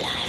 life.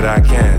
that I can.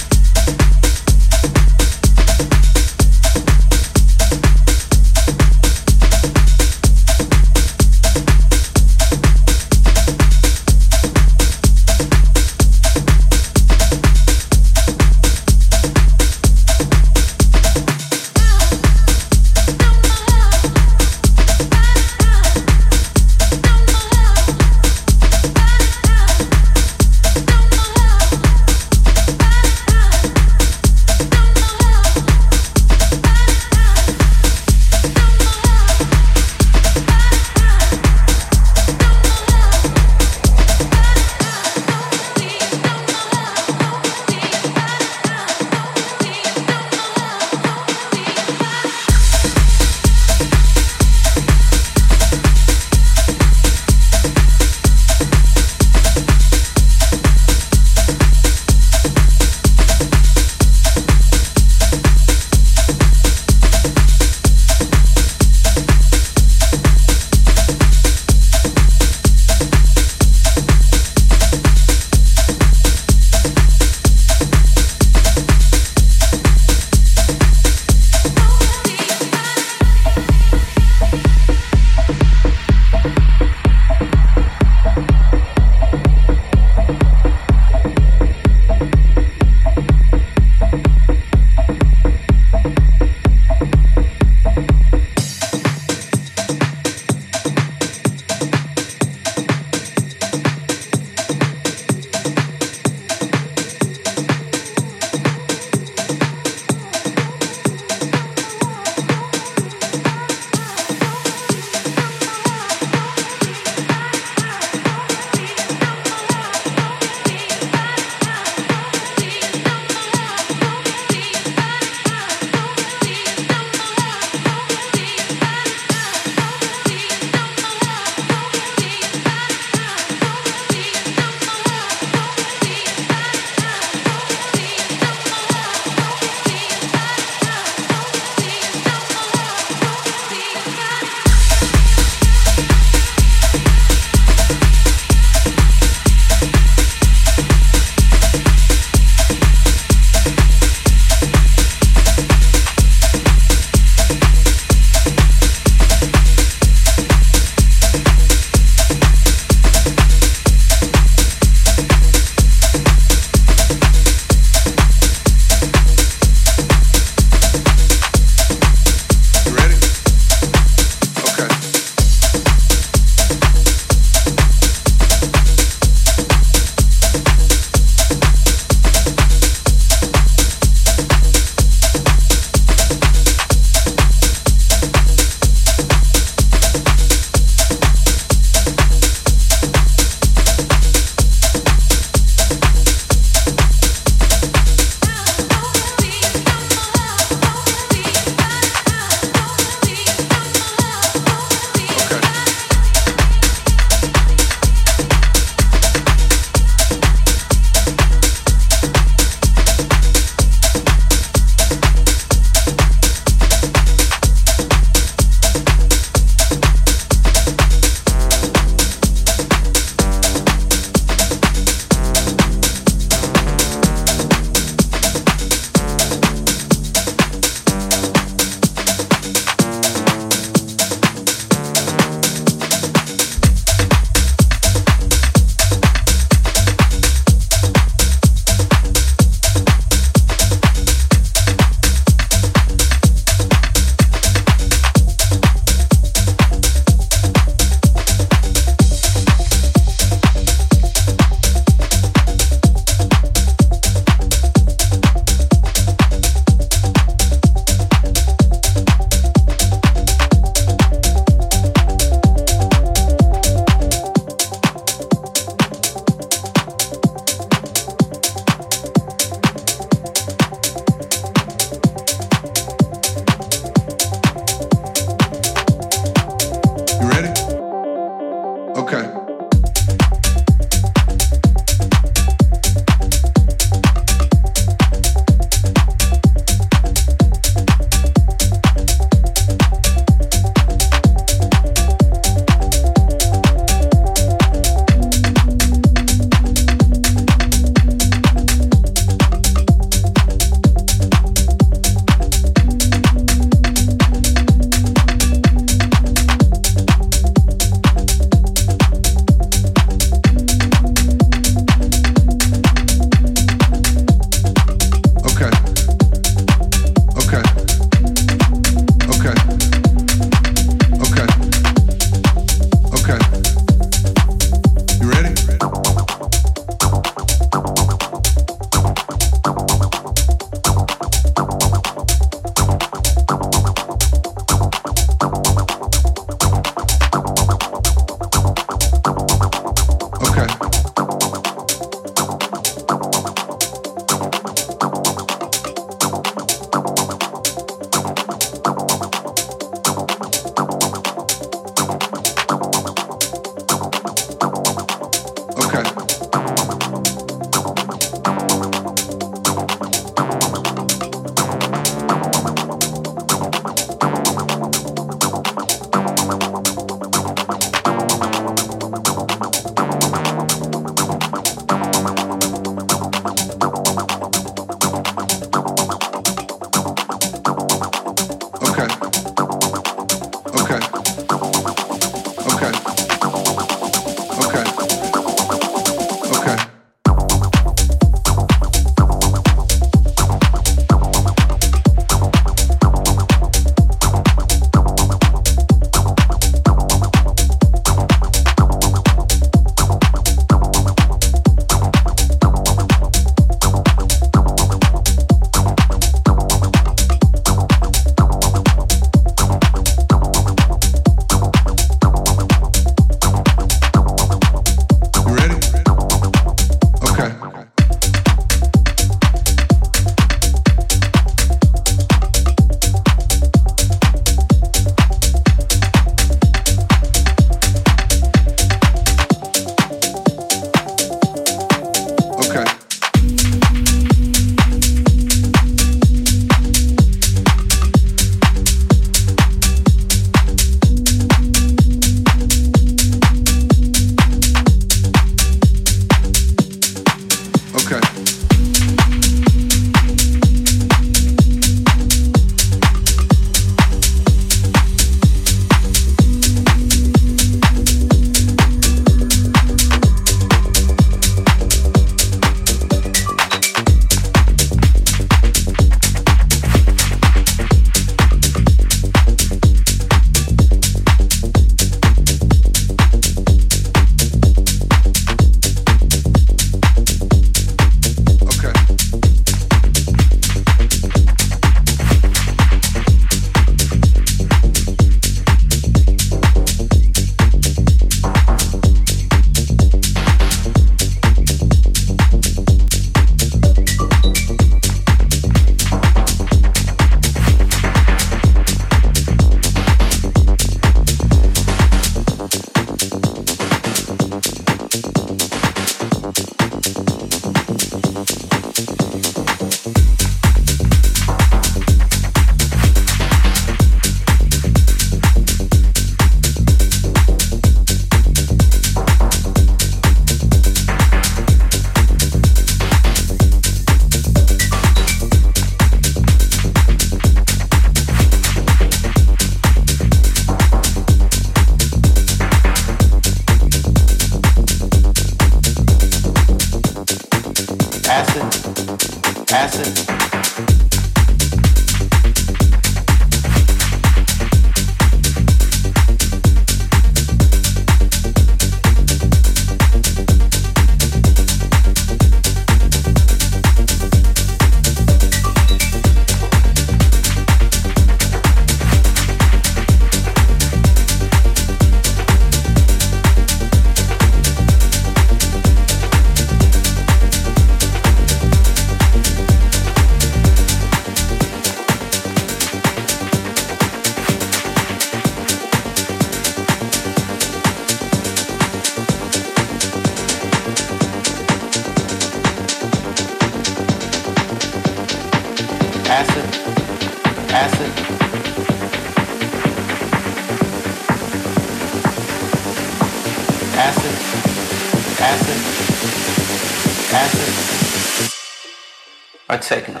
Techno.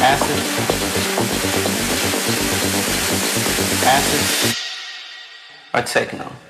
Acid. Acid. Or techno.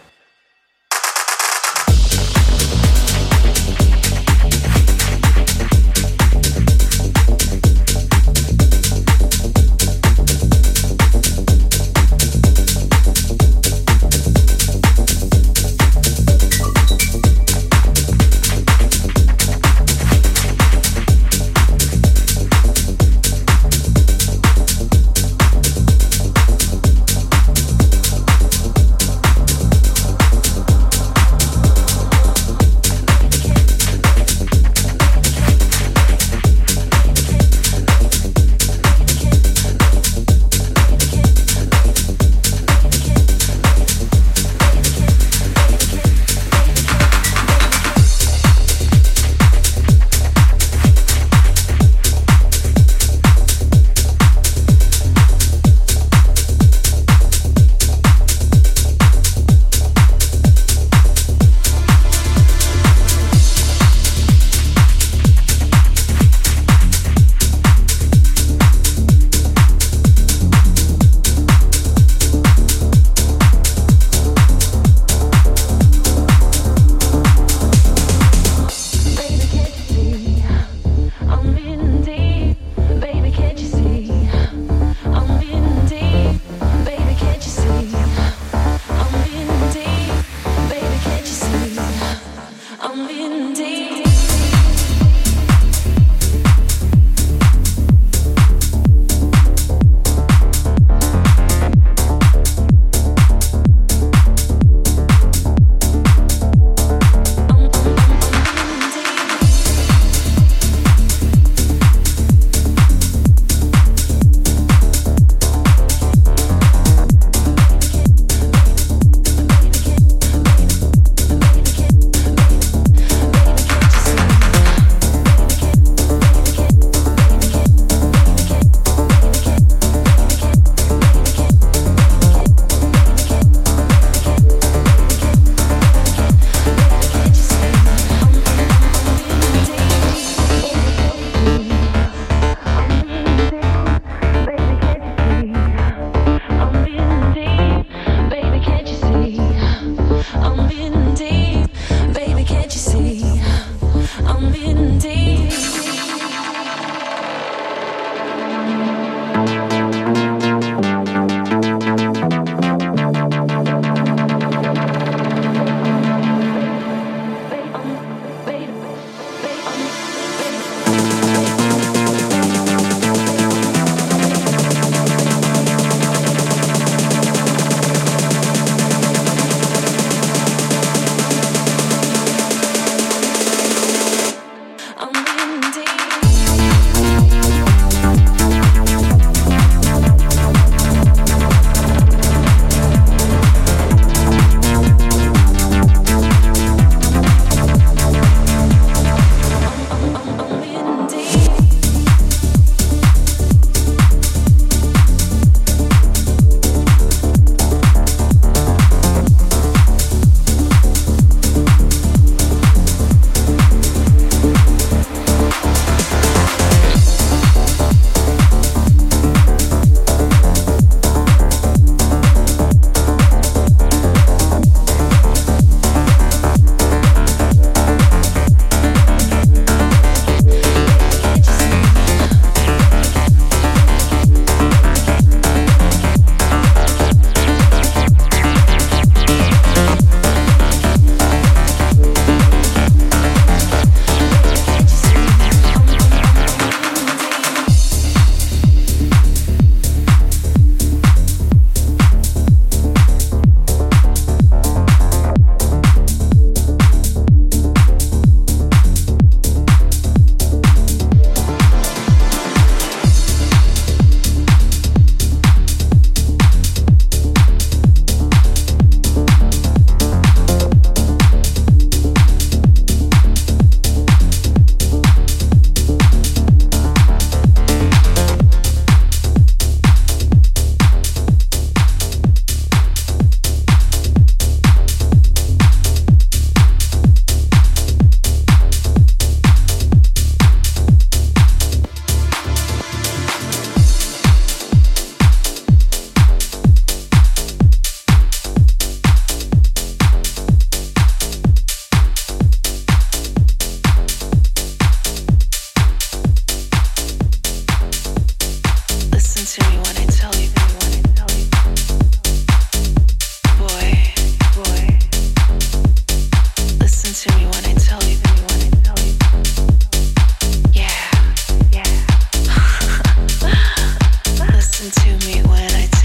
when I